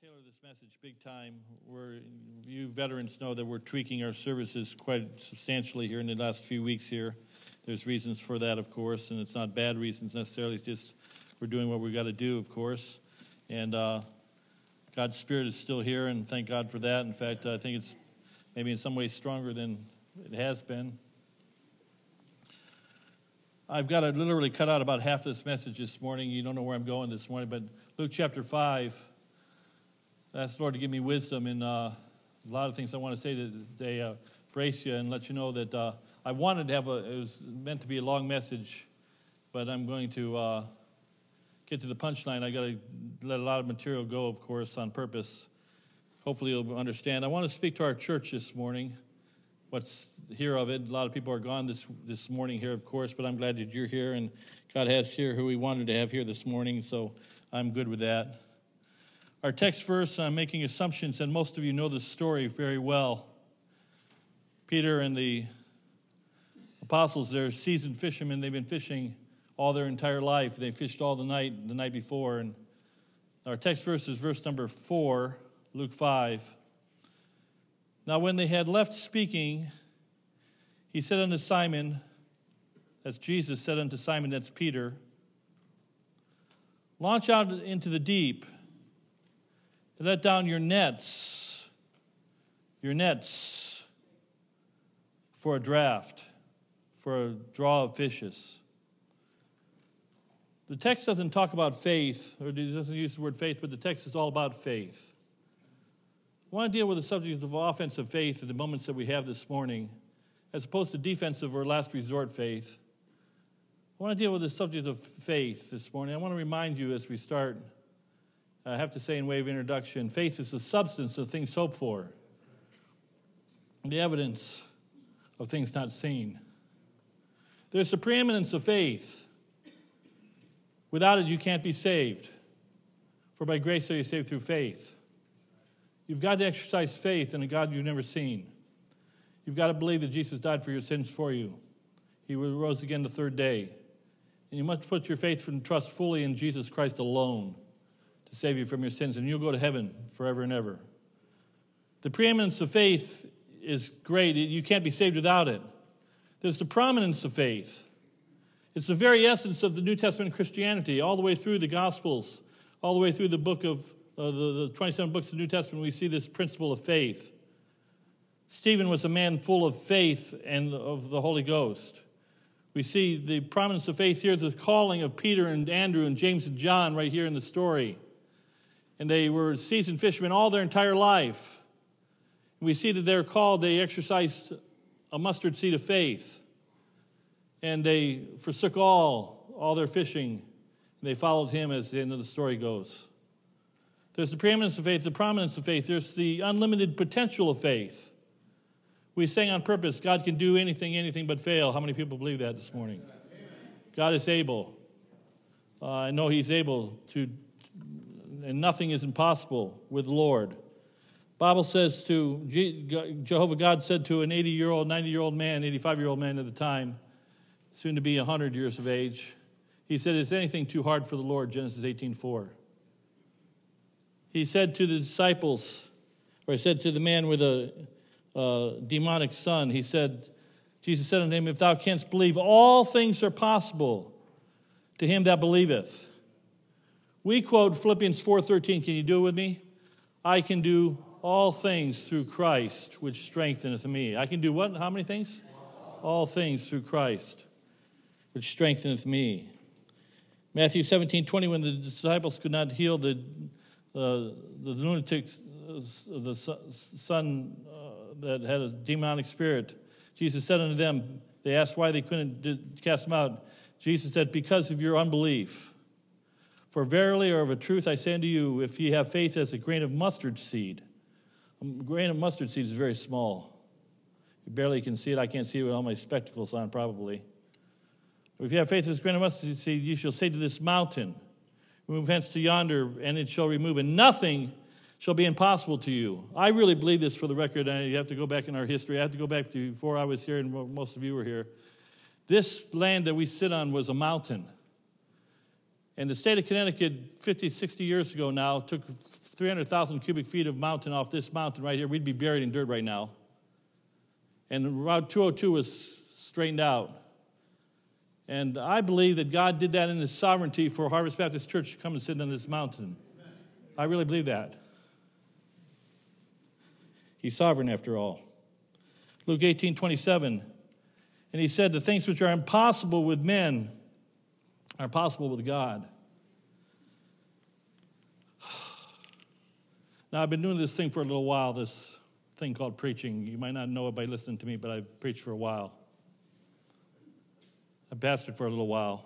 tailor this message big time. We're, you veterans know that we're tweaking our services quite substantially here in the last few weeks here. There's reasons for that, of course, and it's not bad reasons necessarily. It's just we're doing what we've got to do, of course. And uh, God's Spirit is still here, and thank God for that. In fact, I think it's maybe in some ways stronger than it has been. I've got to literally cut out about half of this message this morning. You don't know where I'm going this morning, but Luke chapter 5 ask the Lord to give me wisdom in uh, a lot of things I want to say today. Uh, brace you and let you know that uh, I wanted to have a, it was meant to be a long message, but I'm going to uh, get to the punchline. I got to let a lot of material go, of course, on purpose. Hopefully, you'll understand. I want to speak to our church this morning. What's here of it? A lot of people are gone this this morning here, of course, but I'm glad that you're here, and God has here who He wanted to have here this morning. So I'm good with that. Our text verse, I'm making assumptions, and most of you know this story very well. Peter and the apostles, they're seasoned fishermen. They've been fishing all their entire life. They fished all the night, the night before. And our text verse is verse number four, Luke 5. Now, when they had left speaking, he said unto Simon, that's Jesus said unto Simon, that's Peter, launch out into the deep let down your nets, your nets for a draft, for a draw of fishes. The text doesn't talk about faith, or it doesn't use the word faith, but the text is all about faith. I want to deal with the subject of offensive faith in the moments that we have this morning, as opposed to defensive or last resort faith. I want to deal with the subject of faith this morning. I want to remind you as we start I have to say, in way of introduction, faith is the substance of things hoped for, the evidence of things not seen. There's the preeminence of faith. Without it, you can't be saved. For by grace are you saved through faith. You've got to exercise faith in a God you've never seen. You've got to believe that Jesus died for your sins for you. He rose again the third day. And you must put your faith and trust fully in Jesus Christ alone to save you from your sins, and you'll go to heaven forever and ever. The preeminence of faith is great. You can't be saved without it. There's the prominence of faith. It's the very essence of the New Testament Christianity, all the way through the Gospels, all the way through the book of uh, the, the 27 books of the New Testament. We see this principle of faith. Stephen was a man full of faith and of the Holy Ghost. We see the prominence of faith here, the calling of Peter and Andrew and James and John right here in the story and they were seasoned fishermen all their entire life. We see that they're called, they exercised a mustard seed of faith, and they forsook all, all their fishing, and they followed him as the end of the story goes. There's the preeminence of faith, the prominence of faith, there's the unlimited potential of faith. We sang on purpose, God can do anything, anything but fail. How many people believe that this morning? God is able. Uh, I know He's able to and nothing is impossible with the Lord. Bible says to Jehovah God said to an 80 year old, 90 year old man, 85 year old man at the time, soon to be 100 years of age, he said, Is anything too hard for the Lord? Genesis 18 4. He said to the disciples, or he said to the man with a, a demonic son, he said, Jesus said unto him, If thou canst believe, all things are possible to him that believeth. We quote Philippians 4:13. Can you do it with me? I can do all things through Christ, which strengtheneth me. I can do what? How many things? All things through Christ, which strengtheneth me. Matthew 17, 20, when the disciples could not heal the, uh, the lunatic, uh, the son uh, that had a demonic spirit, Jesus said unto them, they asked why they couldn't cast him out. Jesus said, Because of your unbelief. For verily or of a truth I say unto you, if ye have faith as a grain of mustard seed, a grain of mustard seed is very small. You barely can see it. I can't see it with all my spectacles on, probably. If you have faith as a grain of mustard seed, you shall say to this mountain, Move hence to yonder, and it shall remove, and nothing shall be impossible to you. I really believe this for the record. You have to go back in our history. I have to go back to before I was here, and most of you were here. This land that we sit on was a mountain. And the state of Connecticut, 50, 60 years ago now, took 300,000 cubic feet of mountain off this mountain right here. We'd be buried in dirt right now. And Route 202 was straightened out. And I believe that God did that in His sovereignty for Harvest Baptist Church to come and sit on this mountain. I really believe that. He's sovereign after all. Luke 18 27. And he said, The things which are impossible with men are possible with God. Now, I've been doing this thing for a little while, this thing called preaching. You might not know it by listening to me, but I've preached for a while. I pastored for a little while.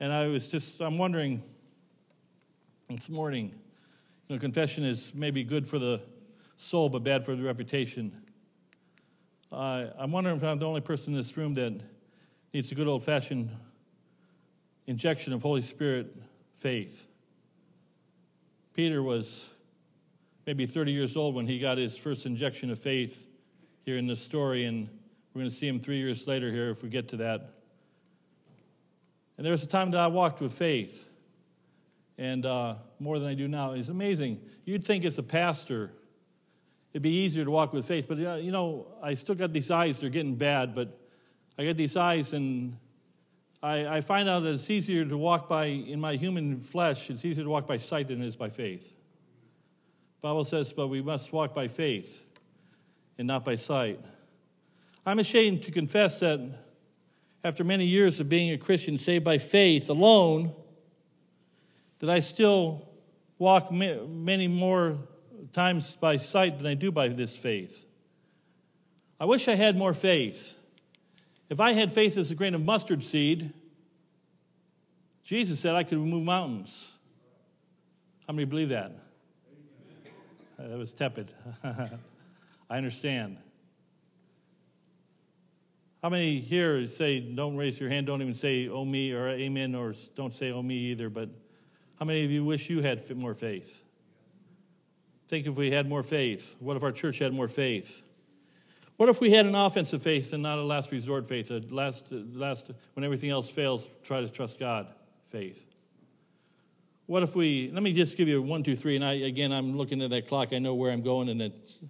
And I was just, I'm wondering this morning, you know, confession is maybe good for the soul, but bad for the reputation. Uh, I'm wondering if I'm the only person in this room that needs a good old fashioned injection of Holy Spirit faith. Peter was maybe 30 years old when he got his first injection of faith here in this story, and we're going to see him three years later here if we get to that. And there was a time that I walked with faith, and uh, more than I do now. It's amazing. You'd think as a pastor, it'd be easier to walk with faith, but uh, you know, I still got these eyes, they're getting bad, but I got these eyes, and I, I find out that it's easier to walk by, in my human flesh, it's easier to walk by sight than it is by faith. Bible says, but we must walk by faith and not by sight. I'm ashamed to confess that after many years of being a Christian saved by faith alone, that I still walk many more times by sight than I do by this faith. I wish I had more faith. If I had faith as a grain of mustard seed, Jesus said I could remove mountains. How many believe that? Uh, that was tepid. I understand. How many here say, don't raise your hand, don't even say, oh me, or amen, or don't say, oh me either, but how many of you wish you had more faith? Think if we had more faith. What if our church had more faith? What if we had an offensive faith and not a last resort faith, a last, last when everything else fails, try to trust God faith? What if we, let me just give you one, two, three, and I, again, I'm looking at that clock, I know where I'm going, and it's,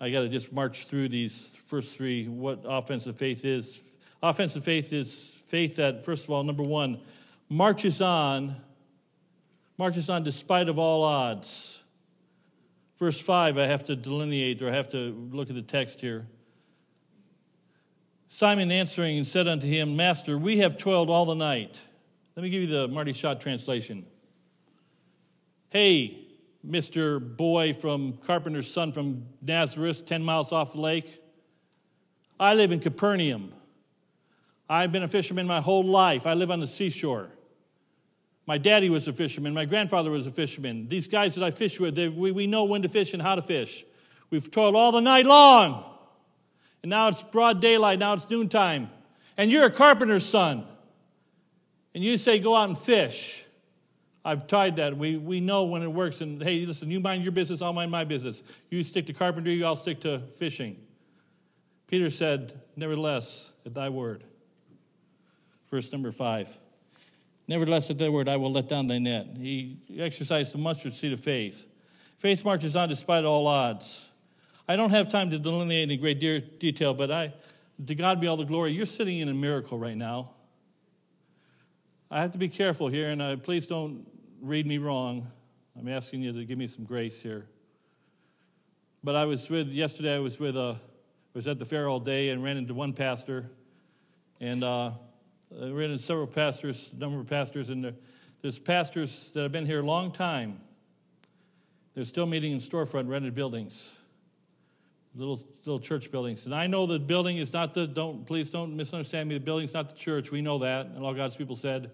I got to just march through these first three, what offensive faith is. Offensive faith is faith that, first of all, number one, marches on, marches on despite of all odds Verse 5, I have to delineate or I have to look at the text here. Simon answering and said unto him, Master, we have toiled all the night. Let me give you the Marty Shott translation. Hey, Mr. Boy from Carpenter's son from Nazareth, 10 miles off the lake. I live in Capernaum. I've been a fisherman my whole life. I live on the seashore. My daddy was a fisherman. My grandfather was a fisherman. These guys that I fish with, they, we, we know when to fish and how to fish. We've toiled all the night long. And now it's broad daylight. Now it's noontime. And you're a carpenter's son. And you say, go out and fish. I've tried that. We, we know when it works. And hey, listen, you mind your business, I'll mind my business. You stick to carpentry, I'll stick to fishing. Peter said, Nevertheless, at thy word. Verse number five. Nevertheless, at thy word, I will let down thy net. He exercised the mustard seed of faith. Faith marches on despite all odds. I don't have time to delineate in great de- detail, but I, to God be all the glory. You're sitting in a miracle right now. I have to be careful here, and I, please don't read me wrong. I'm asking you to give me some grace here. But I was with yesterday. I was with a, was at the fair all day and ran into one pastor, and uh, I ran into several pastors, a number of pastors, and there's pastors that have been here a long time. They're still meeting in storefront rented buildings, little little church buildings. And I know the building is not the don't please don't misunderstand me. The building's not the church. We know that, and all God's people said.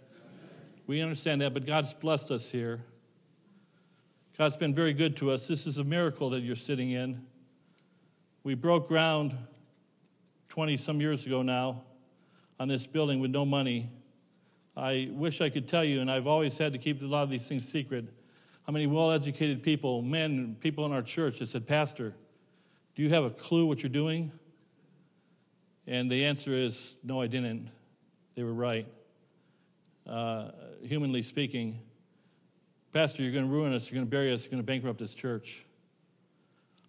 We understand that, but God's blessed us here. God's been very good to us. This is a miracle that you're sitting in. We broke ground 20 some years ago now on this building with no money. I wish I could tell you, and I've always had to keep a lot of these things secret, how many well educated people, men, people in our church that said, Pastor, do you have a clue what you're doing? And the answer is, no, I didn't. They were right. uh, humanly speaking. Pastor, you're going to ruin us, you're going to bury us, you're going to bankrupt this church.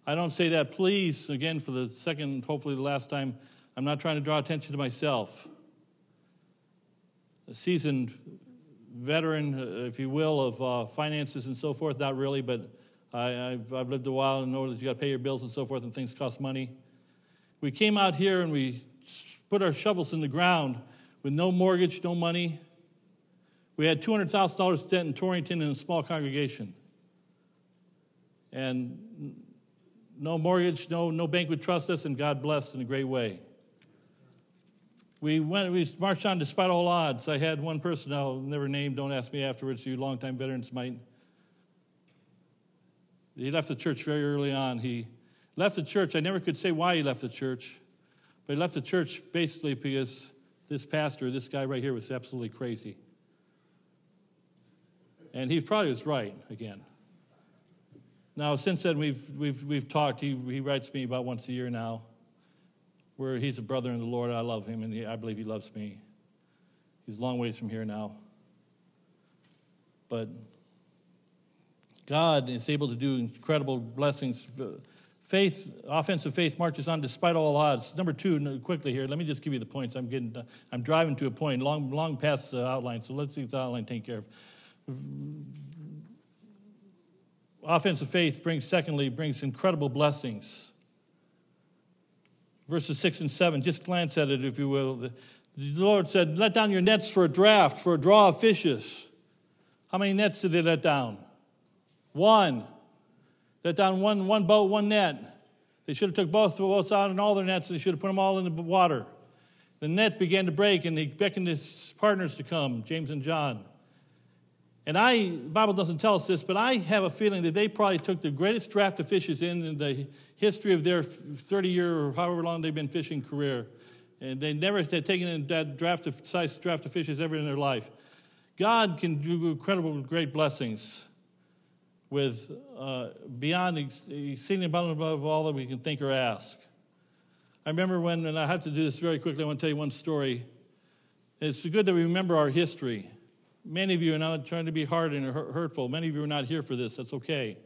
I don't say that, please, again, for the second, hopefully the last time. I'm not trying to draw attention to myself. A seasoned veteran, uh, if you will, of uh, finances and so forth, not really, but I, have I've lived a while and know that you got to pay your bills and so forth, and things cost money. We came out here and we put our shovels in the ground with no mortgage, no money. We had $200,000 spent in Torrington in a small congregation. And no mortgage, no, no bank would trust us, and God blessed in a great way. We went, we marched on despite all odds. I had one person I'll never name, don't ask me afterwards, you longtime veterans might. He left the church very early on. He left the church. I never could say why he left the church, but he left the church basically because this pastor, this guy right here, was absolutely crazy. And he probably was right again. Now, since then, we've, we've, we've talked. He, he writes me about once a year now, where he's a brother in the Lord. I love him, and he, I believe he loves me. He's a long ways from here now. But God is able to do incredible blessings. Faith, offensive faith marches on despite all odds. Number two, quickly here, let me just give you the points. I'm getting, I'm driving to a point long, long past the outline, so let's see if the outline taken care of offensive faith brings, secondly, brings incredible blessings. Verses 6 and 7, just glance at it, if you will. The, Lord said, Let down your nets for a draft, for a draw of fishes. How many nets did they let down? One. Let down one, one boat, one net. They should have took both boats out and all their nets. They should have put them all in the water. The net began to break, and he beckoned his partners to come, James and John. And I, Bible doesn't tell us this, but I have a feeling that they probably took the greatest draft of fishes in, the history of their 30 year or however long they've been fishing career. And they never had taken in that draft of size draft of fishes ever in their life. God can do incredible, great blessings with uh, beyond exceeding above and above all that we can think or ask. I remember when, and I have to do this very quickly. I want to tell you one story. It's good that we remember our history. Many of you are not trying to be hard and hurtful. Many of you are not here for this. That's okay.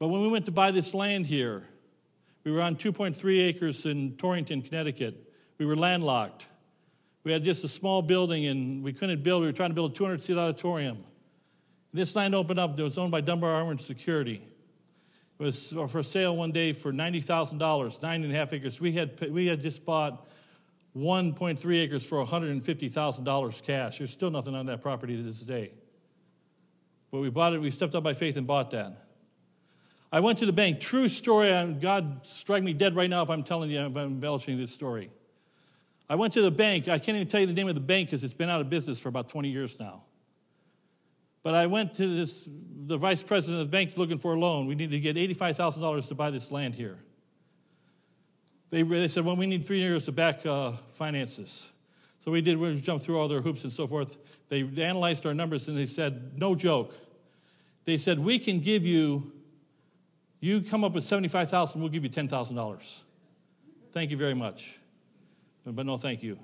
But when we went to buy this land here, we were on 2.3 acres in Torrington, Connecticut. We were landlocked. We had just a small building and we couldn't build. We were trying to build a 200 seat auditorium. This land opened up. It was owned by Dunbar Armored Security. It was for sale one day for $90,000, nine and a half acres. We had, we had just bought 1.3 acres for $150,000 cash. There's still nothing on that property to this day. But we bought it, we stepped up by faith and bought that. I went to the bank. True story, God strike me dead right now if I'm telling you, I'm embellishing this story. I went to the bank. I can't even tell you the name of the bank because it's been out of business for about 20 years now. But I went to this, the vice president of the bank looking for a loan. We needed to get $85,000 to buy this land here. They, they said, well, we need three years to back uh, finances. So we did, we jumped through all their hoops and so forth. They analyzed our numbers and they said, no joke. They said, we can give you, you come up with 75,000, we'll give you $10,000. Thank you very much. But no, thank you.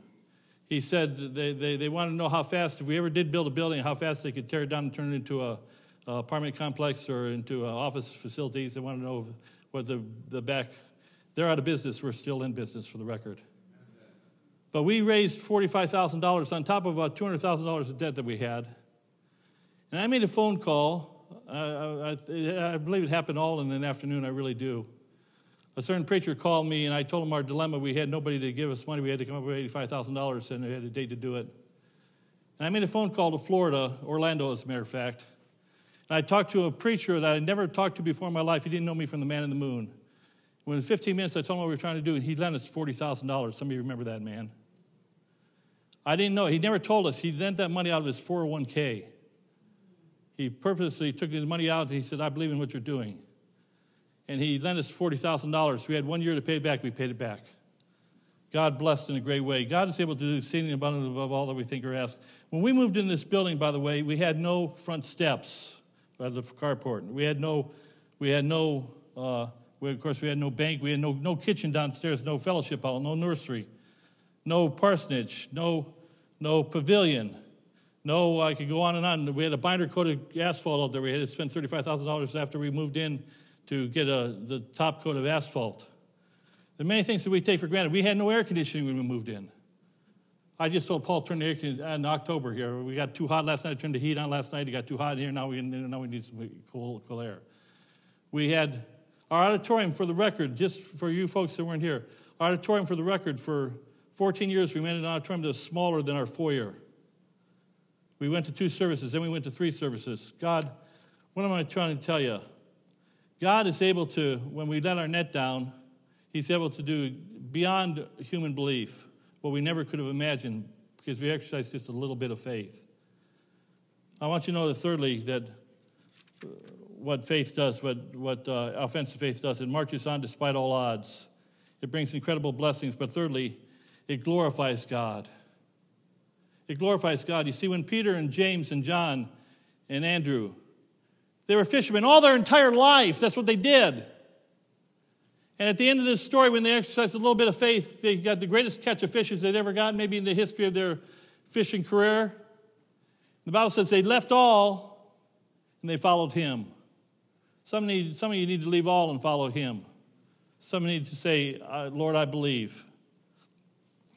He said they, they, they wanted to know how fast, if we ever did build a building, how fast they could tear it down and turn it into a, a apartment complex or into office facilities. They wanted to know what the, the back they're out of business. We're still in business, for the record. But we raised $45,000 on top of about $200,000 of debt that we had. And I made a phone call. I, I, I, believe it happened all in an afternoon. I really do. A certain preacher called me, and I told him our dilemma. We had nobody to give us money. We had to come up with $85,000, and we had a date to do it. And I made a phone call to Florida, Orlando, as a matter of fact. And I talked to a preacher that I never talked to before in my life. He didn't know me from the man in the moon. Within 15 minutes, I told him what we were trying to do, and he lent us $40,000. Some of you remember that man. I didn't know. He never told us. He lent that money out of his 401k. He purposely took his money out and he said, I believe in what you're doing. And he lent us $40,000. We had one year to pay it back. We paid it back. God blessed in a great way. God is able to do exceeding abundantly above all that we think or ask. When we moved in this building, by the way, we had no front steps by the carport. We had no, we had no uh, we, of course, we had no bank, we had no, no kitchen downstairs, no fellowship hall, no nursery, no parsonage, no, no pavilion. No, I could go on and on. We had a binder coated asphalt out there. We had to spend $35,000 after we moved in to get a, the top coat of asphalt. There are many things that we take for granted. We had no air conditioning when we moved in. I just told Paul turn the air conditioning uh, in October here. We got too hot last night. I turned the heat on last night. It got too hot here. Now we, now we need some cool, cool air. We had our auditorium for the record, just for you folks that weren't here. Our auditorium for the record for 14 years, we made an auditorium that was smaller than our foyer. We went to two services, then we went to three services. God, what am I trying to tell you? God is able to, when we let our net down, He's able to do beyond human belief what we never could have imagined because we exercise just a little bit of faith. I want you to know that, thirdly, that uh, what faith does, what, what uh, offensive faith does, it marches on despite all odds. It brings incredible blessings, but thirdly, it glorifies God. It glorifies God. You see, when Peter and James and John and Andrew, they were fishermen all their entire life. That's what they did. And at the end of this story, when they exercised a little bit of faith, they got the greatest catch of fishes they'd ever gotten, maybe in the history of their fishing career. The Bible says they left all and they followed him. Some, need, some of you need to leave all and follow him. Some need to say, Lord, I believe.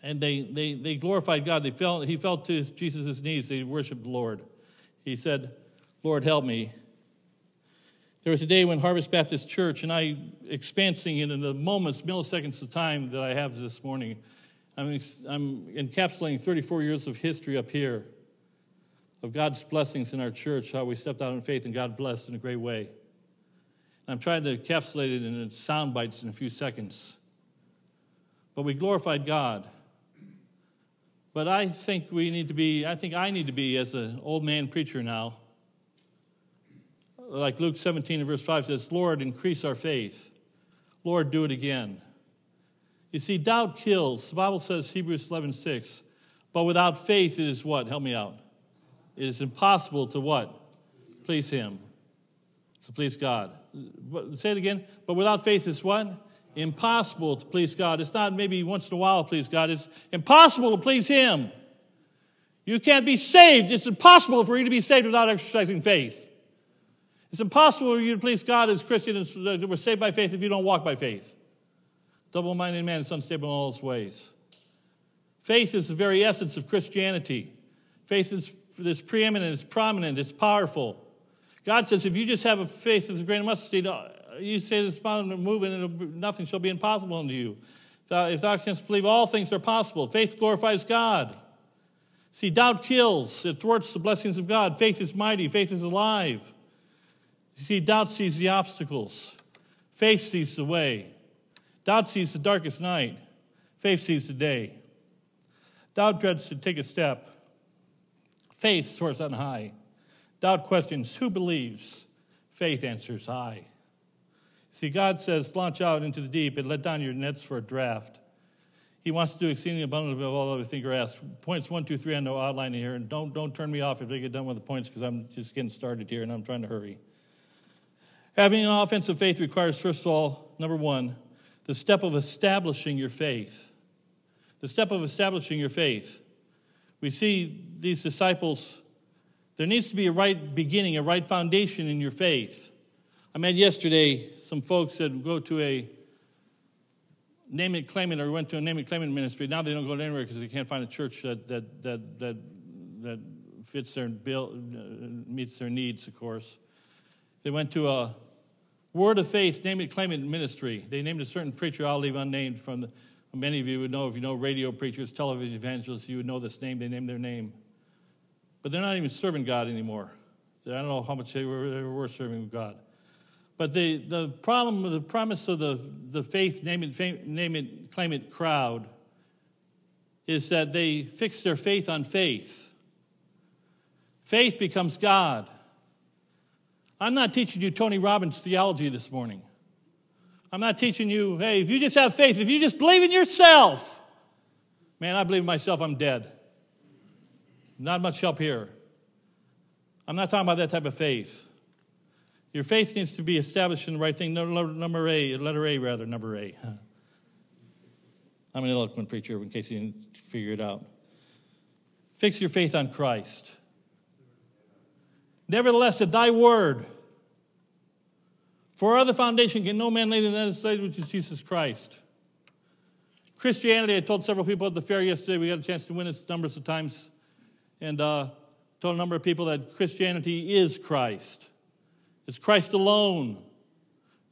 And they, they, they glorified God. They felt, he fell to Jesus' knees. They worshiped the Lord. He said, Lord, help me. There was a day when Harvest Baptist Church, and I expansing it in the moments, milliseconds of time that I have this morning. I'm, I'm encapsulating 34 years of history up here of God's blessings in our church, how we stepped out in faith and God blessed in a great way. I'm trying to encapsulate it in sound bites in a few seconds. But we glorified God. But I think we need to be, I think I need to be, as an old man preacher now, like Luke 17 and verse 5 says, Lord, increase our faith. Lord, do it again. You see, doubt kills. The Bible says, Hebrews 11, 6. But without faith, it is what? Help me out. It is impossible to what? Please Him. To please God. But, say it again. But without faith, it's what? Impossible to please God. It's not maybe once in a while please God. It's impossible to please Him. You can't be saved. It's impossible for you to be saved without exercising faith. It's impossible for you to please God as Christians uh, that we're saved by faith if you don't walk by faith. Double minded man is unstable in all his ways. Faith is the very essence of Christianity. Faith is, is preeminent, it's prominent, it's powerful. God says if you just have a faith as a grain of mustard seed, uh, you say this mountain will move and nothing shall be impossible unto you. If thou canst believe, all things are possible. Faith glorifies God. See, doubt kills, it thwarts the blessings of God. Faith is mighty, faith is alive. You see, doubt sees the obstacles, faith sees the way. Doubt sees the darkest night, faith sees the day. Doubt dreads to take a step, faith soars on high. Doubt questions who believes, faith answers I. See, God says, launch out into the deep and let down your nets for a draft. He wants to do exceedingly abundantly above all that we think or ask. Points one, two, three, I know outlining here, and don't, don't turn me off if I get done with the points because I'm just getting started here and I'm trying to hurry. Having an offensive faith requires, first of all, number one, the step of establishing your faith. The step of establishing your faith. We see these disciples, there needs to be a right beginning, a right foundation in your faith. I met yesterday some folks that go to a name it, claim it, or went to a name it, claim it ministry. Now they don't go anywhere because they can't find a church that, that, that, that, that fits their bill, uh, meets their needs, of course. They went to a Word of Faith, name it, claim it ministry. They named a certain preacher I'll leave unnamed from the, many of you would know if you know radio preachers, television evangelists, you would know this name. They named their name. But they're not even serving God anymore. I don't know how much they were, they were serving God. But the, the problem, the promise of the, the faith, name it, name it, claim it crowd is that they fix their faith on faith. Faith becomes God. I'm not teaching you Tony Robbins theology this morning. I'm not teaching you, hey, if you just have faith, if you just believe in yourself, man, I believe in myself, I'm dead. Not much help here. I'm not talking about that type of faith. Your faith needs to be established in the right thing. Number A, letter A, rather, number A. I'm an eloquent preacher in case you didn't figure it out. Fix your faith on Christ. Nevertheless, at thy word, for other foundation can no man lay than that laid, which is Jesus Christ. Christianity, I told several people at the fair yesterday, we got a chance to witness numbers of times, and uh, told a number of people that Christianity is Christ. It's Christ alone.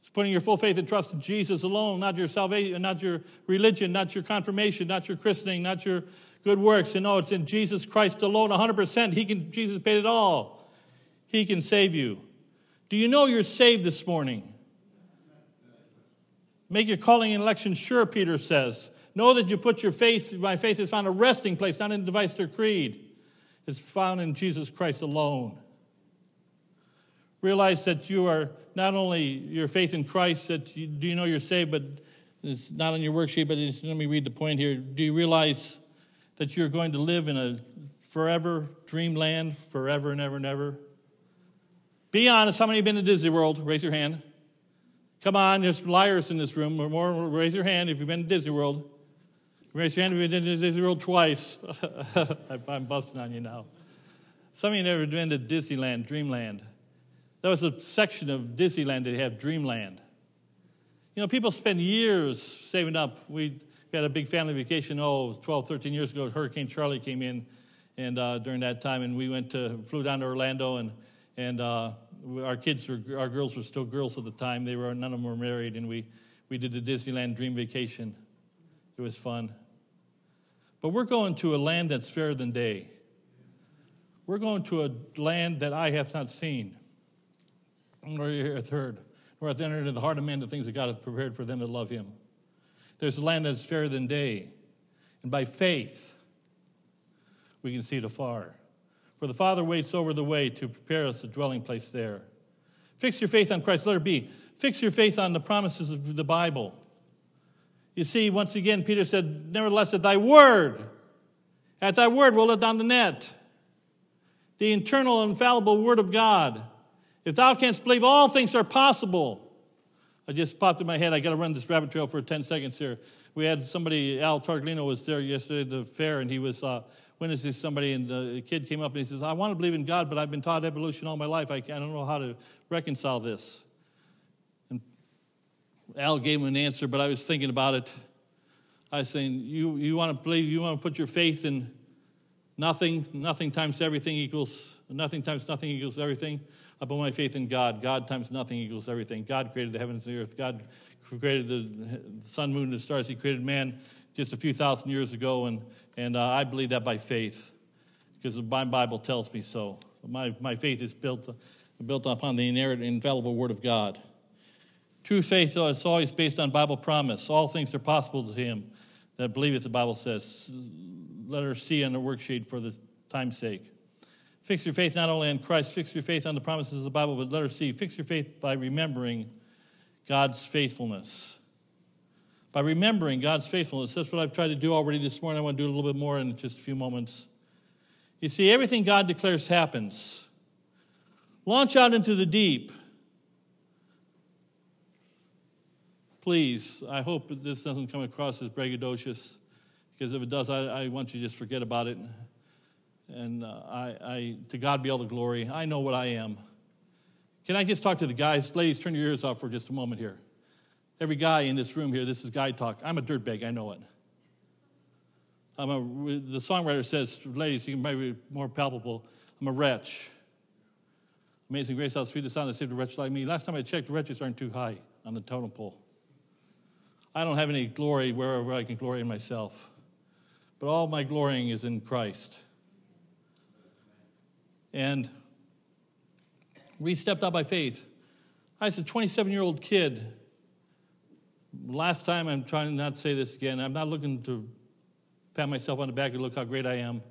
It's putting your full faith and trust in Jesus alone, not your salvation, not your religion, not your confirmation, not your christening, not your good works. You know, it's in Jesus Christ alone, 100%. He can, Jesus paid it all. He can save you. Do you know you're saved this morning? Make your calling and election sure, Peter says. Know that you put your faith, my faith is found a resting place, not in device or creed. It's found in Jesus Christ alone. Realize that you are not only your faith in Christ, that you, do you know you're saved, but it's not on your worksheet, but let me read the point here. Do you realize that you're going to live in a forever dreamland, forever and ever and ever? Be honest. How many have been to Disney World? Raise your hand. Come on, there's liars in this room. Or more, raise your hand if you've been to Disney World. Raise your hand if you've been to Disney World twice. I'm busting on you now. Some of you never been to Disneyland, Dreamland. That was a section of Disneyland that had Dreamland. You know, people spend years saving up. We had a big family vacation, oh, 12, 13 years ago. Hurricane Charley came in and uh, during that time, and we went to, flew down to Orlando and and uh, our kids were our girls were still girls at the time. They were none of them were married, and we we did the Disneyland Dream Vacation. It was fun. But we're going to a land that's fairer than day. We're going to a land that I have not seen, nor ear hath heard, nor hath entered into the heart of man the things that God hath prepared for them that love Him. There's a land that's fairer than day, and by faith we can see it afar. For the Father waits over the way to prepare us a dwelling place there. Fix your faith on Christ. Let it be. Fix your faith on the promises of the Bible. You see, once again, Peter said, Nevertheless, at thy word, at thy word, we'll let down the net. The internal, infallible word of God. If thou canst believe, all things are possible. I just popped in my head, I got to run this rabbit trail for 10 seconds here. We had somebody, Al Targlino was there yesterday at the fair, and he was uh, witnessing somebody, and the kid came up and he says, I want to believe in God, but I've been taught evolution all my life. I, I don't know how to reconcile this. Al gave him an answer, but I was thinking about it. I was saying, you, you want to believe, you want to put your faith in nothing, nothing times everything equals, nothing times nothing equals everything. I put my faith in God. God times nothing equals everything. God created the heavens and the earth. God created the sun, moon, and the stars. He created man just a few thousand years ago, and, and uh, I believe that by faith because my Bible tells me so. My, my faith is built, built upon the inerrant, infallible Word of God. True faith is always based on Bible promise. All things are possible to him that believe it, the Bible says. Let her see on the worksheet for the time's sake. Fix your faith not only on Christ, fix your faith on the promises of the Bible, but let her see. Fix your faith by remembering God's faithfulness by remembering God's faithfulness. That's what I've tried to do already this morning. I want to do a little bit more in just a few moments. You see, everything God declares happens. Launch out into the deep. Please, I hope this doesn't come across as braggadocious, because if it does, I, I want you to just forget about it. And uh, I, I, to God be all the glory. I know what I am. Can I just talk to the guys? Ladies, turn your ears off for just a moment here. Every guy in this room here, this is guy talk. I'm a dirtbag, I know it. I'm a, the songwriter says, ladies, you can maybe more palpable. I'm a wretch. Amazing grace, how sweet the sound that saved a wretch like me. Last time I checked, wretches aren't too high on the totem pole. I don't have any glory wherever I can glory in myself, but all my glorying is in Christ. And we stepped out by faith. I was a 27 year old kid last time, I'm trying not to say this again, I'm not looking to pat myself on the back and look how great I am.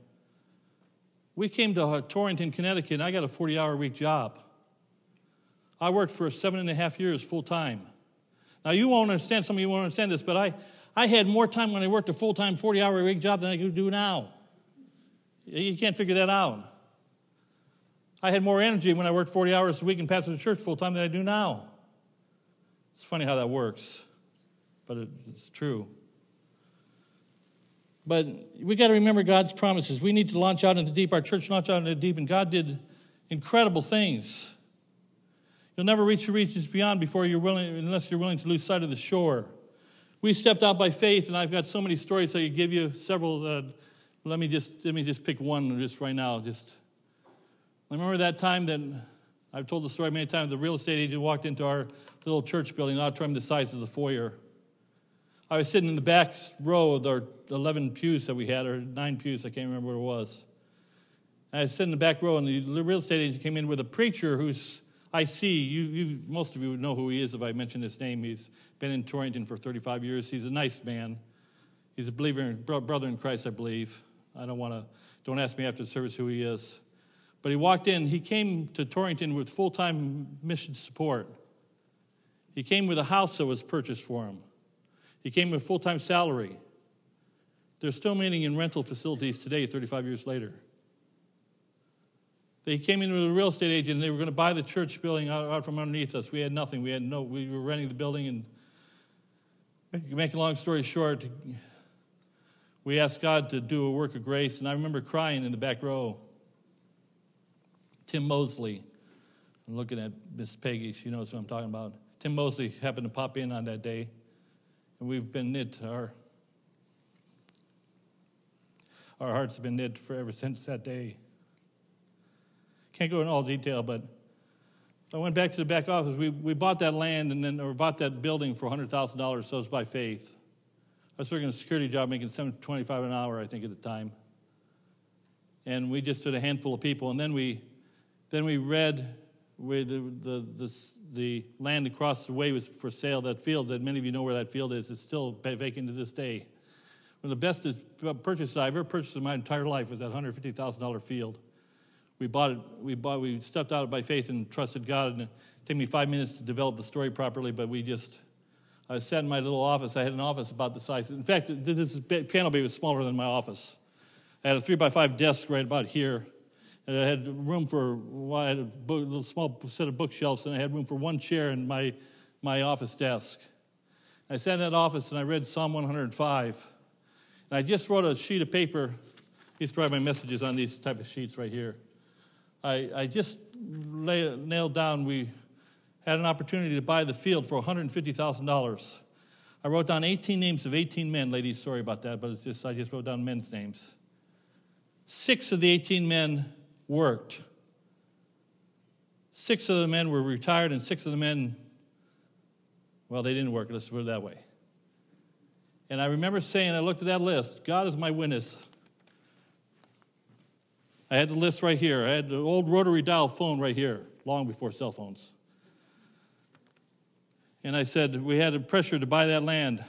We came to Torrington, Connecticut, and I got a 40 hour week job. I worked for seven and a half years full time. Now, you won't understand, some of you won't understand this, but I, I had more time when I worked a full time 40 hour a week job than I could do now. You can't figure that out. I had more energy when I worked 40 hours a week and pastored the church full time than I do now. It's funny how that works but it's true. But we got to remember God's promises. We need to launch out into the deep. Our church launched out into the deep, and God did incredible things. You'll never reach the regions beyond before you're willing, unless you're willing to lose sight of the shore. We stepped out by faith, and I've got so many stories I could give you several that let me just let me just pick one just right now. Just I remember that time that I've told the story many times. The real estate agent walked into our little church building, auditorium the size of the foyer. I was sitting in the back row of our 11 pews that we had, or nine pews, I can't remember what it was. I was sitting in the back row, and the real estate agent came in with a preacher who's I see. You, you, most of you know who he is if I mention his name. He's been in Torrington for 35 years. He's a nice man. He's a believer, in, brother in Christ, I believe. I don't want to, don't ask me after the service who he is. But he walked in, he came to Torrington with full time mission support. He came with a house that was purchased for him. He came with full time salary. They're still meeting in rental facilities today, 35 years later. They came in with a real estate agent and they were going to buy the church building out, out from underneath us. We had nothing. We had no, we were renting the building and make, make a long story short, we asked God to do a work of grace. And I remember crying in the back row. Tim Mosley, I'm looking at Miss Peggy, she knows who I'm talking about. Tim Mosley happened to pop in on that day, and we've been knit. Our, our hearts have been knit for ever since that day. Can't go in all detail, but I went back to the back office. We, we bought that land and then or bought that building for $100,000, so it's by faith. I was working a security job making 725 an hour, I think, at the time. And we just did a handful of people. And then we, then we read where the, the, the, the land across the way was for sale, that field, that many of you know where that field is. It's still vacant to this day. One of the best purchases I've ever purchased in my entire life was that $150,000 field we bought it, we bought, we stepped out by faith and trusted God. And it took me five minutes to develop the story properly, but we just, I sat in my little office. I had an office about the size. In fact, this, piano bay was smaller than my office. I had a three by five desk right about here. And I had room for, well, I had a, book, a little small set of bookshelves, and I had room for one chair in my, my office desk. I sat in that office and I read Psalm 105. And I just wrote a sheet of paper. I used to write my messages on these type of sheets right here. I, I just lay, nailed down we had an opportunity to buy the field for $150,000. I wrote down 18 names of 18 men. Ladies, sorry about that, but it's just I just wrote down men's names. Six of the 18 men worked. Six of the men were retired, and six of the men, well, they didn't work. Let's put it that way. And I remember saying, I looked at that list God is my witness. I had the list right here. I had the old rotary dial phone right here, long before cell phones. And I said, We had a pressure to buy that land.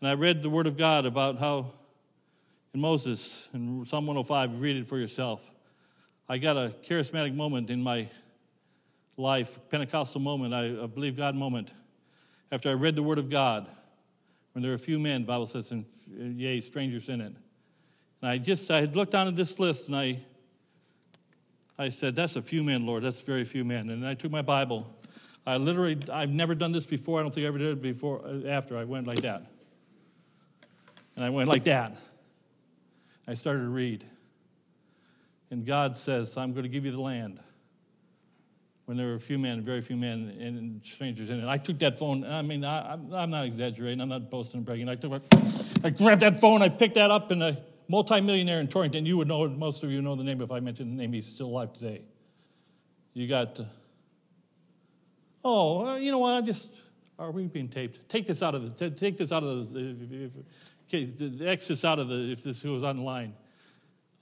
And I read the Word of God about how in Moses, in Psalm 105, read it for yourself. I got a charismatic moment in my life, Pentecostal moment, I, I believe God moment, after I read the Word of God. When there are a few men, the Bible says, and yea, strangers in it. And I just, I had looked down at this list and I, I said, that's a few men, Lord. That's very few men. And I took my Bible. I literally, I've never done this before. I don't think I ever did it before, uh, after. I went like that. And I went like that. I started to read. And God says, I'm going to give you the land. When there were a few men, very few men, and strangers in it. I took that phone, I mean, I, am not exaggerating, I'm not boasting and bragging. I, took, I grabbed that phone, I picked that up, and I, multimillionaire in Torrington. You would know, most of you know the name if I mentioned the name. He's still alive today. You got, uh, oh, uh, you know what? I just, are we being taped? Take this out of the, take this out of the, if, if, okay, X this out of the, if this goes online.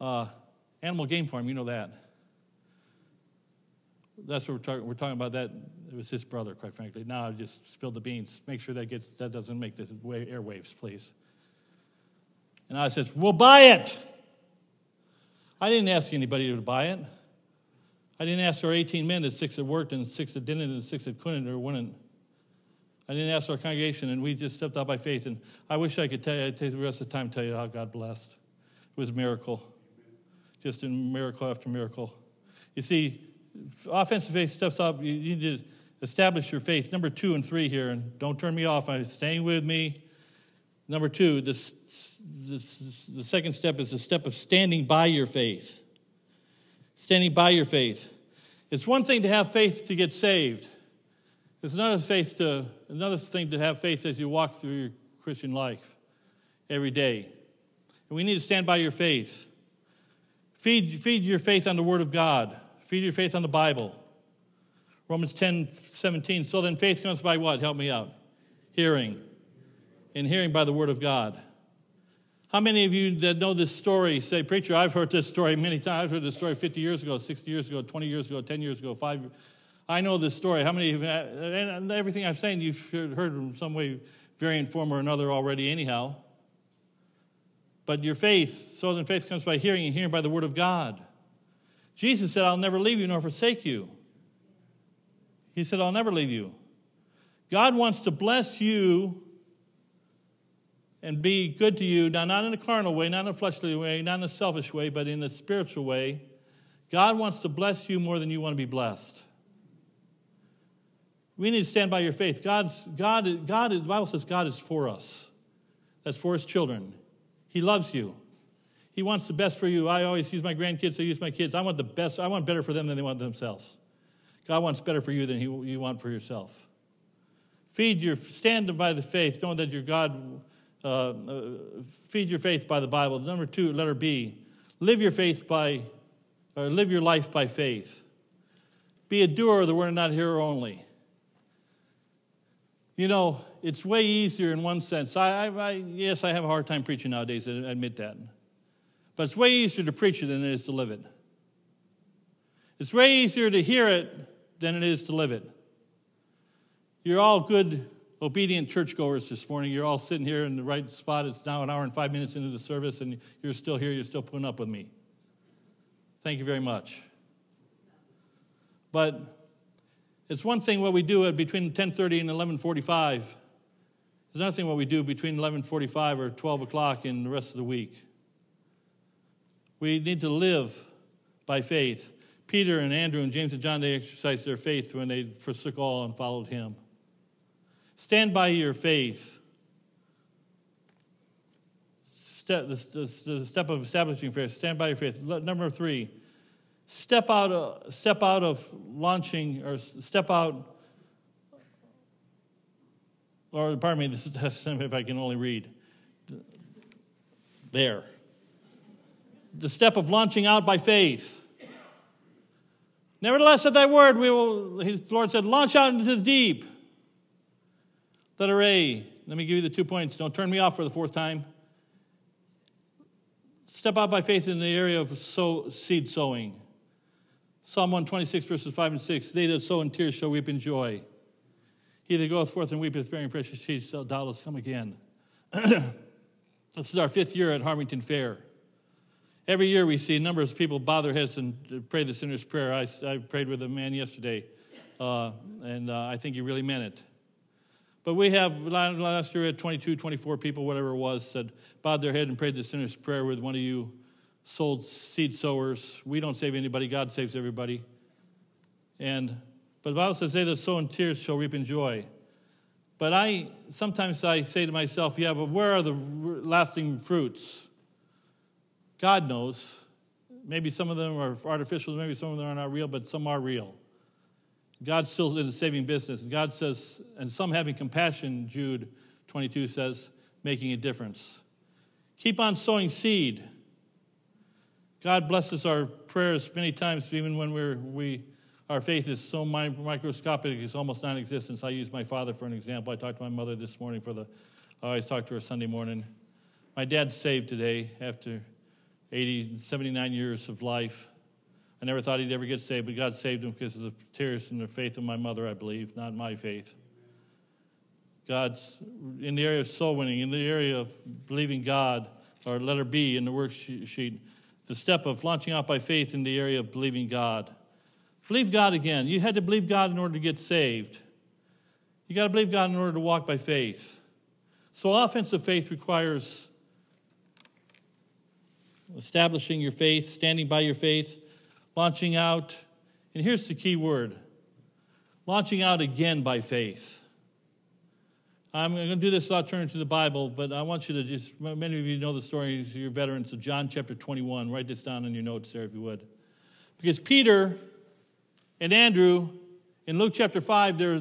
Uh, animal game farm, you know that. That's what we're talking. We're talking about that. It was his brother, quite frankly. Now I just spilled the beans. Make sure that gets that doesn't make the airwaves, please. And I says, We'll buy it. I didn't ask anybody to buy it. I didn't ask our 18 men that six that worked and six that didn't and six that couldn't or wouldn't. I didn't ask our congregation, and we just stepped out by faith. And I wish I could tell you, I'd take the rest of the time tell you how God blessed. It was a miracle, just in miracle after miracle. You see, offensive faith steps up. You need to establish your faith. Number two and three here, and don't turn me off. I'm staying with me. Number two, this, this, the second step is the step of standing by your faith. Standing by your faith. It's one thing to have faith to get saved. It's another faith to another thing to have faith as you walk through your Christian life every day. And we need to stand by your faith. Feed, feed your faith on the Word of God. Feed your faith on the Bible. Romans 10, 17. So then faith comes by what? Help me out. Hearing. And hearing by the Word of God. How many of you that know this story say, Preacher, I've heard this story many times. I've heard this story 50 years ago, 60 years ago, 20 years ago, 10 years ago, 5 I know this story. How many of you, and everything I'm saying, you've heard in some way, variant form or another already, anyhow. But your faith, so then faith comes by hearing, and hearing by the word of God. Jesus said, I'll never leave you nor forsake you. He said, I'll never leave you. God wants to bless you and be good to you, now not in a carnal way, not in a fleshly way, not in a selfish way, but in a spiritual way. God wants to bless you more than you want to be blessed. We need to stand by your faith. God's, God, God, the Bible says God is for us. That's for his children. He loves you. He wants the best for you. I always use my grandkids, I use my kids. I want the best, I want better for them than they want themselves. God wants better for you than he, you want for yourself. Feed your, stand by the faith, knowing that your God uh, uh, feed your faith by the Bible. Number two, letter B, live your faith by, or live your life by faith. Be a doer of the word not hearer only. You know, it's way easier in one sense. I, I, I, yes, I have a hard time preaching nowadays, I admit that. But it's way easier to preach it than it is to live it. It's way easier to hear it than it is to live it. You're all good obedient churchgoers this morning. You're all sitting here in the right spot. It's now an hour and five minutes into the service, and you're still here. You're still putting up with me. Thank you very much. But it's one thing what we do at between 10:30 and 11:45. It's another thing what we do between 11:45 or 12 o'clock in the rest of the week. We need to live by faith. Peter and Andrew and James and John they exercised their faith when they forsook all and followed him. Stand by your faith. Step, the, the, the step of establishing faith. Stand by your faith. Number three, step out, of, step out of launching or step out, or pardon me, this is if I can only read. There. The step of launching out by faith. Nevertheless, at thy word, we will, his Lord said, launch out into the deep. Letter A, let me give you the two points. Don't turn me off for the fourth time. Step out by faith in the area of sow, seed sowing. Psalm 126, verses 5 and 6. They that sow in tears shall weep in joy. He that goeth forth and weepeth, bearing precious seed, shall doubtless come again. this is our fifth year at Harmington Fair. Every year we see a number of people bow their heads and pray the sinner's prayer. I, I prayed with a man yesterday, uh, and uh, I think he really meant it. But we have, last year, we had 22, 24 people, whatever it was, said, bowed their head and prayed the sinner's prayer with one of you sold seed sowers. We don't save anybody, God saves everybody. And, but the Bible says, they that sow in tears shall reap in joy. But I, sometimes I say to myself, yeah, but where are the lasting fruits? God knows. Maybe some of them are artificial, maybe some of them are not real, but some are real. God's still in the saving business. And God says, and some having compassion, Jude 22 says, making a difference. Keep on sowing seed. God blesses our prayers many times, even when we're, we, our faith is so microscopic, it's almost non existent. I use my father for an example. I talked to my mother this morning for the, I always talk to her Sunday morning. My dad's saved today after 80, 79 years of life. I never thought he'd ever get saved, but God saved him because of the tears and the faith of my mother, I believe, not my faith. God's in the area of soul winning, in the area of believing God, or letter B in the worksheet, the step of launching out by faith in the area of believing God. Believe God again. You had to believe God in order to get saved. You got to believe God in order to walk by faith. So, offensive faith requires establishing your faith, standing by your faith, launching out, and here's the key word launching out again by faith. I'm going to do this without turning to the Bible, but I want you to just, many of you know the story, you're veterans of John chapter 21. Write this down in your notes there if you would. Because Peter And Andrew, in Luke chapter 5, there,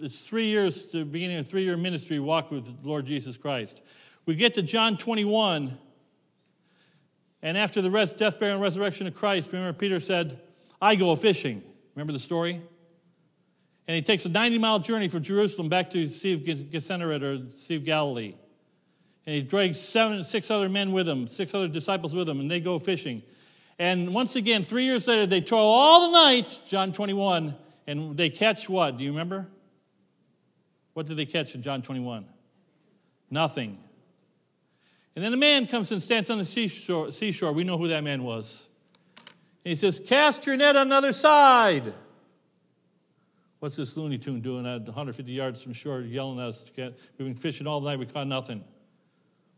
it's three years, the beginning of three year ministry walk with the Lord Jesus Christ. We get to John 21, and after the rest, death, burial, and resurrection of Christ, remember Peter said, I go fishing. Remember the story? And he takes a 90 mile journey from Jerusalem back to Sea of Gennesaret or the Sea of Galilee. And he drags seven, six other men with him, six other disciples with him, and they go fishing. And once again, three years later, they toil all the night, John 21, and they catch what? Do you remember? What did they catch in John 21? Nothing. And then a man comes and stands on the seashore. seashore. We know who that man was. And he says, Cast your net on the other side. What's this Looney Tune doing at 150 yards from shore yelling at us? We've been fishing all night, we caught nothing.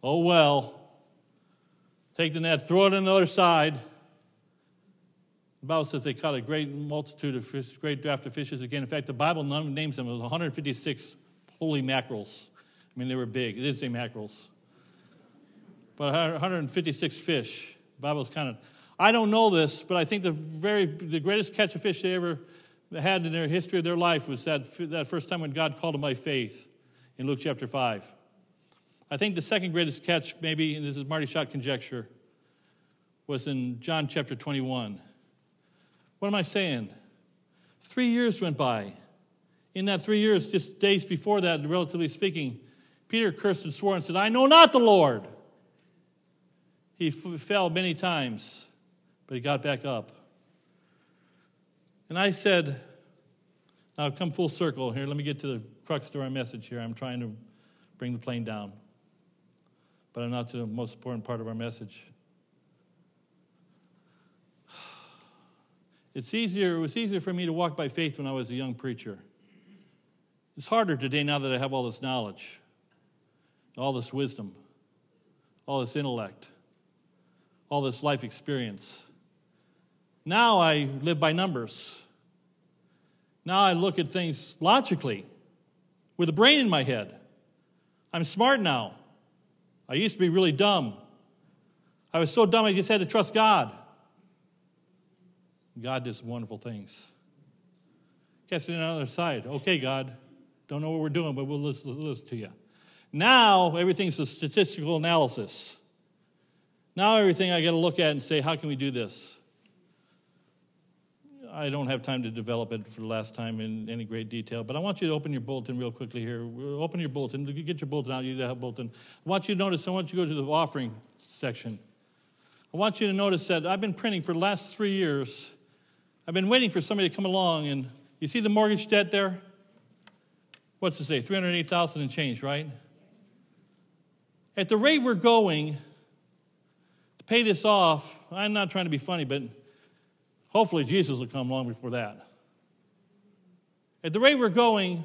Oh well. Take the net, throw it on the other side. The Bible says they caught a great multitude of fish, great draft of fishes again. In fact, the Bible names them. It was 156 holy mackerels. I mean, they were big. It didn't say mackerels. But 156 fish. The Bible's kind of, I don't know this, but I think the very, the greatest catch of fish they ever had in their history of their life was that, that first time when God called them by faith in Luke chapter 5. I think the second greatest catch, maybe, and this is Marty Shott conjecture, was in John chapter 21. What am I saying? Three years went by. In that three years, just days before that, relatively speaking, Peter cursed and swore and said, I know not the Lord. He f- fell many times, but he got back up. And I said, now come full circle here. Let me get to the crux of our message here. I'm trying to bring the plane down but I'm not to the most important part of our message. It's easier, it was easier for me to walk by faith when I was a young preacher. It's harder today now that I have all this knowledge, all this wisdom, all this intellect, all this life experience. Now I live by numbers. Now I look at things logically with a brain in my head. I'm smart now. I used to be really dumb. I was so dumb I just had to trust God. God does wonderful things. Catch it on the other side. Okay, God, don't know what we're doing, but we'll listen, listen to you. Now everything's a statistical analysis. Now everything I got to look at and say, how can we do this? I don't have time to develop it for the last time in any great detail, but I want you to open your bulletin real quickly here. Open your bulletin. Get your bulletin out. You have a bulletin. I want you to notice, I want you to go to the offering section. I want you to notice that I've been printing for the last three years. I've been waiting for somebody to come along, and you see the mortgage debt there? What's it say? 308,000 and change, right? At the rate we're going pay this off, I'm not trying to be funny, but Hopefully, Jesus will come long before that. At the rate we're going,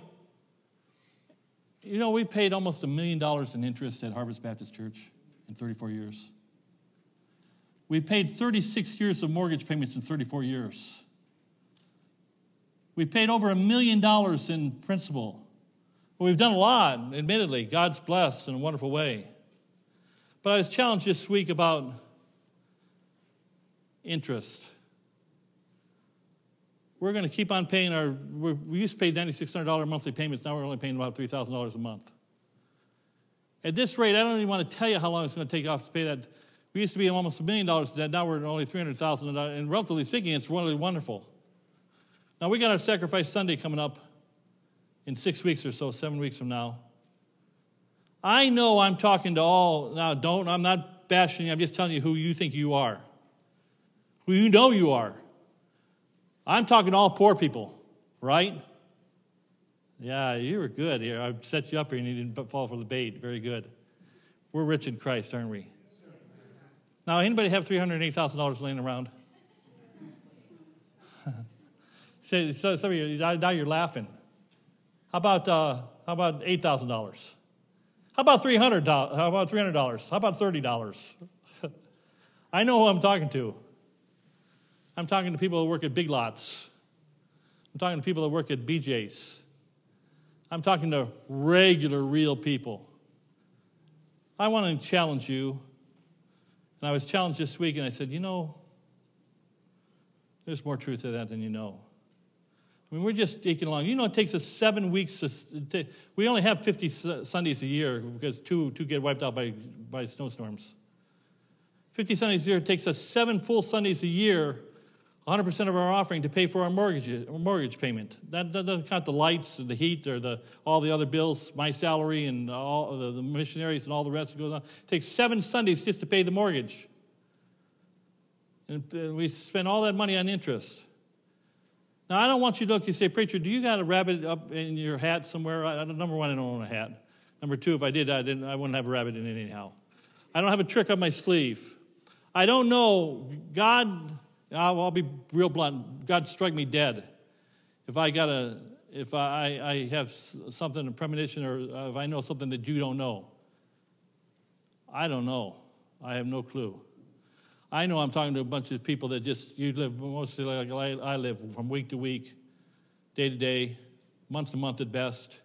you know, we've paid almost a million dollars in interest at Harvest Baptist Church in 34 years. We've paid 36 years of mortgage payments in 34 years. We've paid over a million dollars in principal. Well, we've done a lot, admittedly. God's blessed in a wonderful way. But I was challenged this week about interest we're going to keep on paying our, we used to pay $9,600 monthly payments, now we're only paying about $3,000 a month. At this rate, I don't even want to tell you how long it's going to take off to pay that. We used to be almost a million dollars debt, now we're only three hundred thousand dollars, and relatively speaking, it's really wonderful. Now, we got our Sacrifice Sunday coming up in six weeks or so, seven weeks from now. I know I'm talking to all, now don't, I'm not bashing you, I'm just telling you who you think you are, you know you are. I'm talking to all poor people, right? Yeah, you were good here. I set you up here and you didn't fall for the bait. Very good. We're rich in Christ, aren't we? Now, anybody have $308,000 laying around? so, so, some of you, now you're laughing. How about, uh, how about $8,000? How about $300? How about $300? How about $30? I know who I'm talking to. I'm talking to people that work at Big Lots. I'm talking to people that work at BJ's. I'm talking to regular, real people. I want to challenge you. And I was challenged this week, and I said, you know, There's more truth to that than you know. I mean, we're just eking along. You know, it takes us seven weeks. To, we only have 50 Sundays a year because two, two get wiped out by, by snowstorms. 50 Sundays a year. Takes us seven full Sundays a year, 100% of our offering to pay for our mortgage, mortgage payment. That, that doesn't count the lights or the heat or the, all the other bills, my salary and all the, the missionaries and all the rest that goes on. It takes seven Sundays just to pay the mortgage. And we spend all that money on interest. Now, I don't want you to look, you say, Preacher, do you got a rabbit up in your hat somewhere? I, number one, I don't own a hat. Number two, if I did, I, didn't, I wouldn't have a rabbit in it anyhow. I don't have a trick up my sleeve. I don't know. God, Ah, I'll, I'll be real blunt. God struck me dead. If I got a, if I, I have something, a premonition, or uh, if I know something that you don't know, I don't know. I have no clue. I know I'm talking to a bunch of people that just, you live mostly like I live, from week to week, day to day, month to month at best.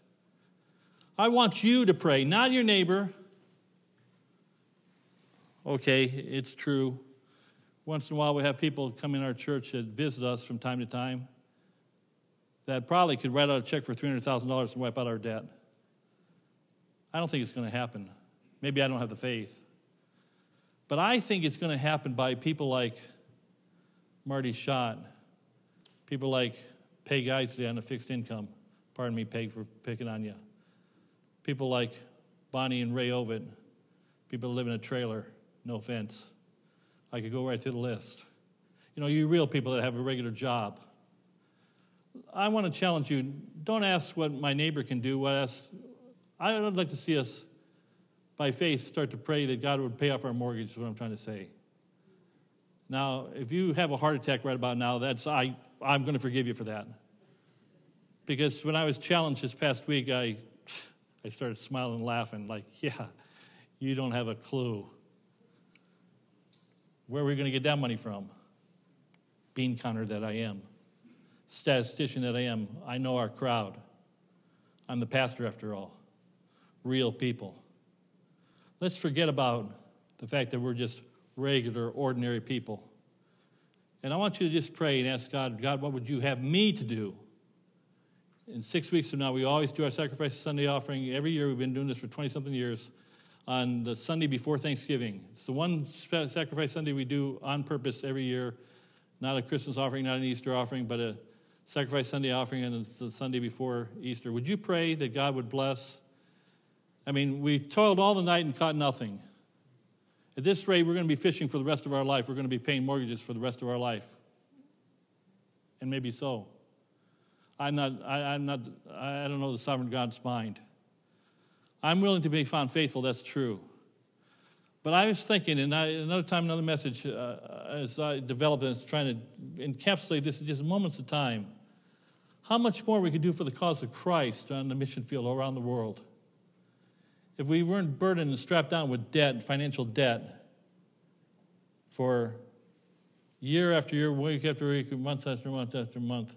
I want you to pray, not your neighbor. Okay, it's true. Once in a while, we have people come in our church that visit us from time to time that probably could write out a check for $300,000 and wipe out our debt. I don't think it's going to happen. Maybe I don't have the faith. But I think it's going to happen by people like Marty Shott, people like Peg Isley on a fixed income. Pardon me, Peg, for picking on you. People like Bonnie and Ray Ovid, people live in a trailer, no offense. I could go right through the list. You know, you real people that have a regular job. I want to challenge you don't ask what my neighbor can do. What ask, I would like to see us by faith, start to pray that God would pay off our mortgage, is what I'm trying to say. Now, if you have a heart attack right about now, that's I, I'm going to forgive you for that. Because when I was challenged this past week, I, I started smiling laughing, like, yeah, you don't have a clue. Where are we going to get that money from? Bean counter that I am, statistician that I am. I know our crowd. I'm the pastor after all. Real people. Let's forget about the fact that we're just regular, ordinary people. And I want you to just pray and ask God, God, what would you have me to do? In six weeks from now, we always do our sacrifice Sunday offering. Every year, we've been doing this for 20 something years on the Sunday before Thanksgiving. It's the one sacrifice Sunday we do on purpose every year. Not a Christmas offering, not an Easter offering, but a sacrifice Sunday offering, and it's the Sunday before Easter. Would you pray that God would bless I mean, we toiled all the night and caught nothing. At this rate, we're going to be fishing for the rest of our life. We're going to be paying mortgages for the rest of our life. And maybe so. I'm not, I, am not, I don't know the sovereign God's mind. I'm willing to be found faithful, that's true. But I was thinking, and I, another time, another message, uh, as I developed and trying to encapsulate this in just moments of time, how much more we could do for the cause of Christ on the mission field around the world if we weren't burdened and strapped down with debt, financial debt, for year after year, week after week, month after month after month,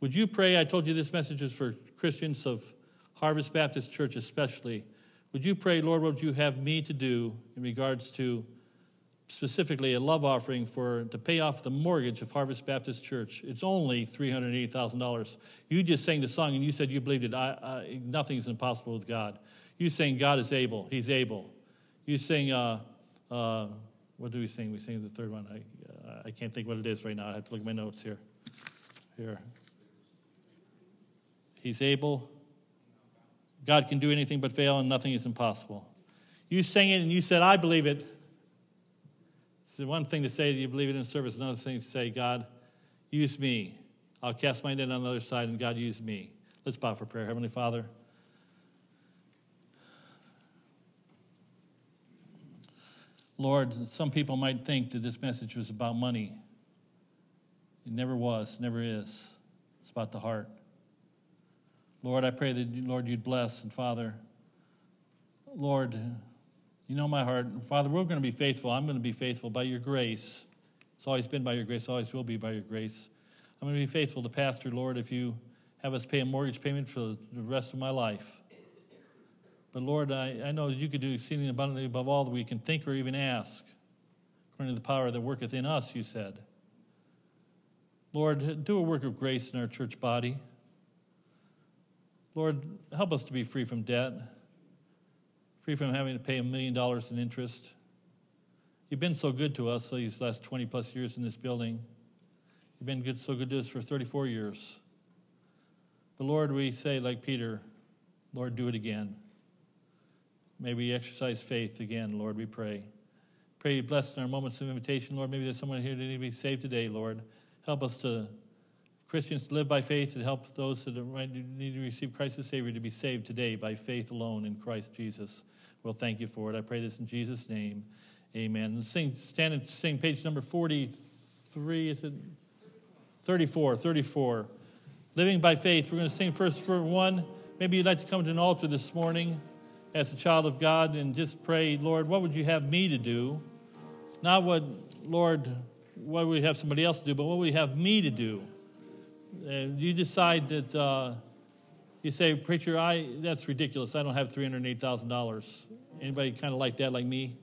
would you pray? I told you this message is for Christians of Harvest Baptist Church, especially. Would you pray, Lord, what would you have me to do in regards to specifically a love offering for to pay off the mortgage of Harvest Baptist Church? It's only $380,000. You just sang the song and you said you believed it. I, I, nothing is impossible with God. You sing, God is able. He's able. You sing, uh, uh, what do we sing? We sing the third one. I, uh, I can't think what it is right now. I have to look at my notes here. Here. He's able. God can do anything but fail, and nothing is impossible. You sang it, and you said, I believe it. It's one thing to say that you believe it in service, another thing to say, God, use me. I'll cast my net on the other side, and God, use me. Let's bow for prayer. Heavenly Father, Lord, some people might think that this message was about money. It never was, never is. It's about the heart. Lord, I pray that, Lord, you'd bless. And Father, Lord, you know my heart. Father, we're going to be faithful. I'm going to be faithful by your grace. It's always been by your grace, always will be by your grace. I'm going to be faithful to Pastor, Lord, if you have us pay a mortgage payment for the rest of my life. But Lord, I, I know you could do exceeding abundantly above all that we can think or even ask, according to the power that worketh in us, you said. Lord, do a work of grace in our church body. Lord, help us to be free from debt, free from having to pay a million dollars in interest. You've been so good to us these last 20 plus years in this building. You've been good, so good to us for 34 years. But Lord, we say, like Peter, Lord, do it again. May we exercise faith again, Lord, we pray. Pray you bless in our moments of invitation, Lord. Maybe there's someone here that need to be saved today, Lord. Help us to, Christians, to live by faith and help those that need to receive Christ as Savior to be saved today by faith alone in Christ Jesus. Well, thank you for it. I pray this in Jesus' name. Amen. sing, stand and sing page number 43, is it? 34, 34. Living by faith. We're going to sing first for one. Maybe you'd like to come to an altar this morning as a child of God and just pray, Lord, what would you have me to do? Not what, Lord, what would we have somebody else to do, but what would you have me to do? And you decide that uh, you say, preacher, I that's ridiculous. I don't have three hundred eight thousand dollars. Anybody kind of like that, like me?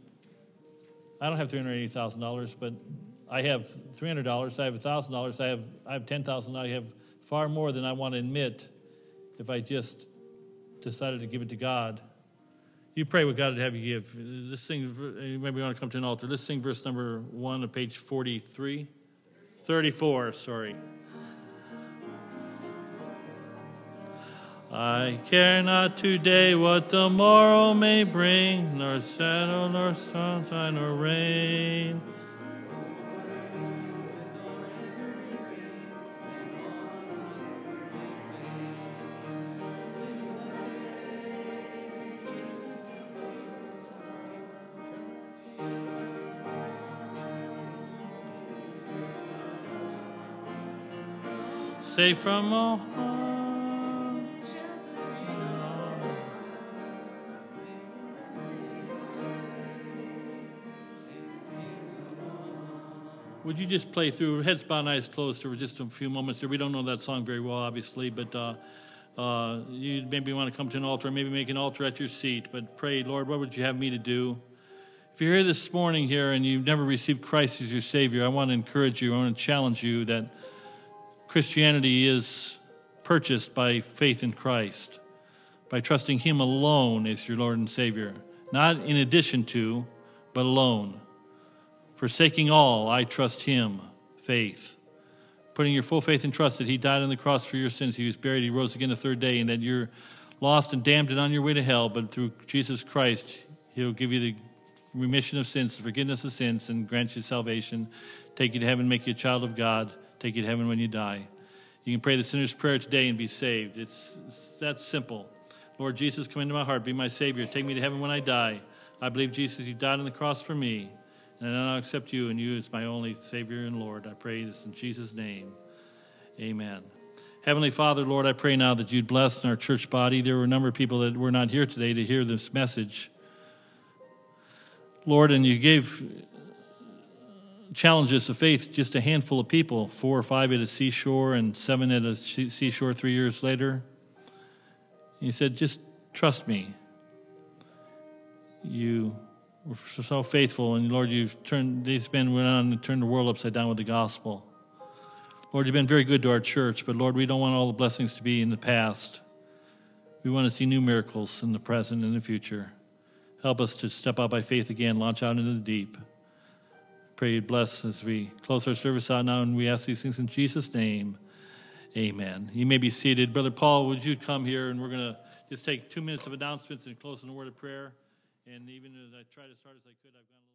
I don't have three hundred eighty thousand dollars, but I have three hundred dollars. I have thousand dollars. I have I have ten thousand. I have far more than I want to admit if I just decided to give it to God. You pray what God would have you give. This thing, maybe you want to come to an altar. Let's sing verse number one of page 43. 34, sorry. I care not today what the morrow may bring, nor shadow, nor sunshine, nor rain. safe from all Would you just play through heads bowed, eyes closed for just a few moments there? We don't know that song very well, obviously, but uh, uh, you maybe want to come to an altar, maybe make an altar at your seat, but pray, Lord, what would you have me to do? If you're here this morning here and you've never received Christ as your Savior, I want to encourage you, I want to challenge you that Christianity is purchased by faith in Christ, by trusting Him alone as your Lord and Savior, not in addition to, but alone. Forsaking all, I trust Him, faith. Putting your full faith and trust that He died on the cross for your sins, He was buried, He rose again the third day, and that you're lost and damned and on your way to hell, but through Jesus Christ, He'll give you the remission of sins, the forgiveness of sins, and grant you salvation, take you to heaven, make you a child of God take you to heaven when you die. You can pray the sinner's prayer today and be saved. It's, it's that simple. Lord Jesus, come into my heart, be my Savior, take me to heaven when I die. I believe, Jesus, you died on the cross for me, and I accept you and you as my only Savior and Lord. I pray this in Jesus' name. Amen. Heavenly Father, Lord, I pray now that you'd bless our church body. There were a number of people that were not here today to hear this message. Lord, and you gave challenges of faith, just a handful of people, four or five at a seashore and seven at a seashore three years later. You said, Just trust me. You were so faithful, and Lord, you've turned, these men went on and turned the world upside down with the gospel. Lord, you've been very good to our church, but Lord, we don't want all the blessings to be in the past. We want to see new miracles in the present and the future. Help us to step out by faith again, launch out into the deep. Pray you bless as we close our service out now, and we ask these things in Jesus' name. Amen. You may be seated. Brother Paul, would you come here? And we're going to just take two minutes of announcements and close in a word of prayer. And even as I try to start as I could, I've gone a.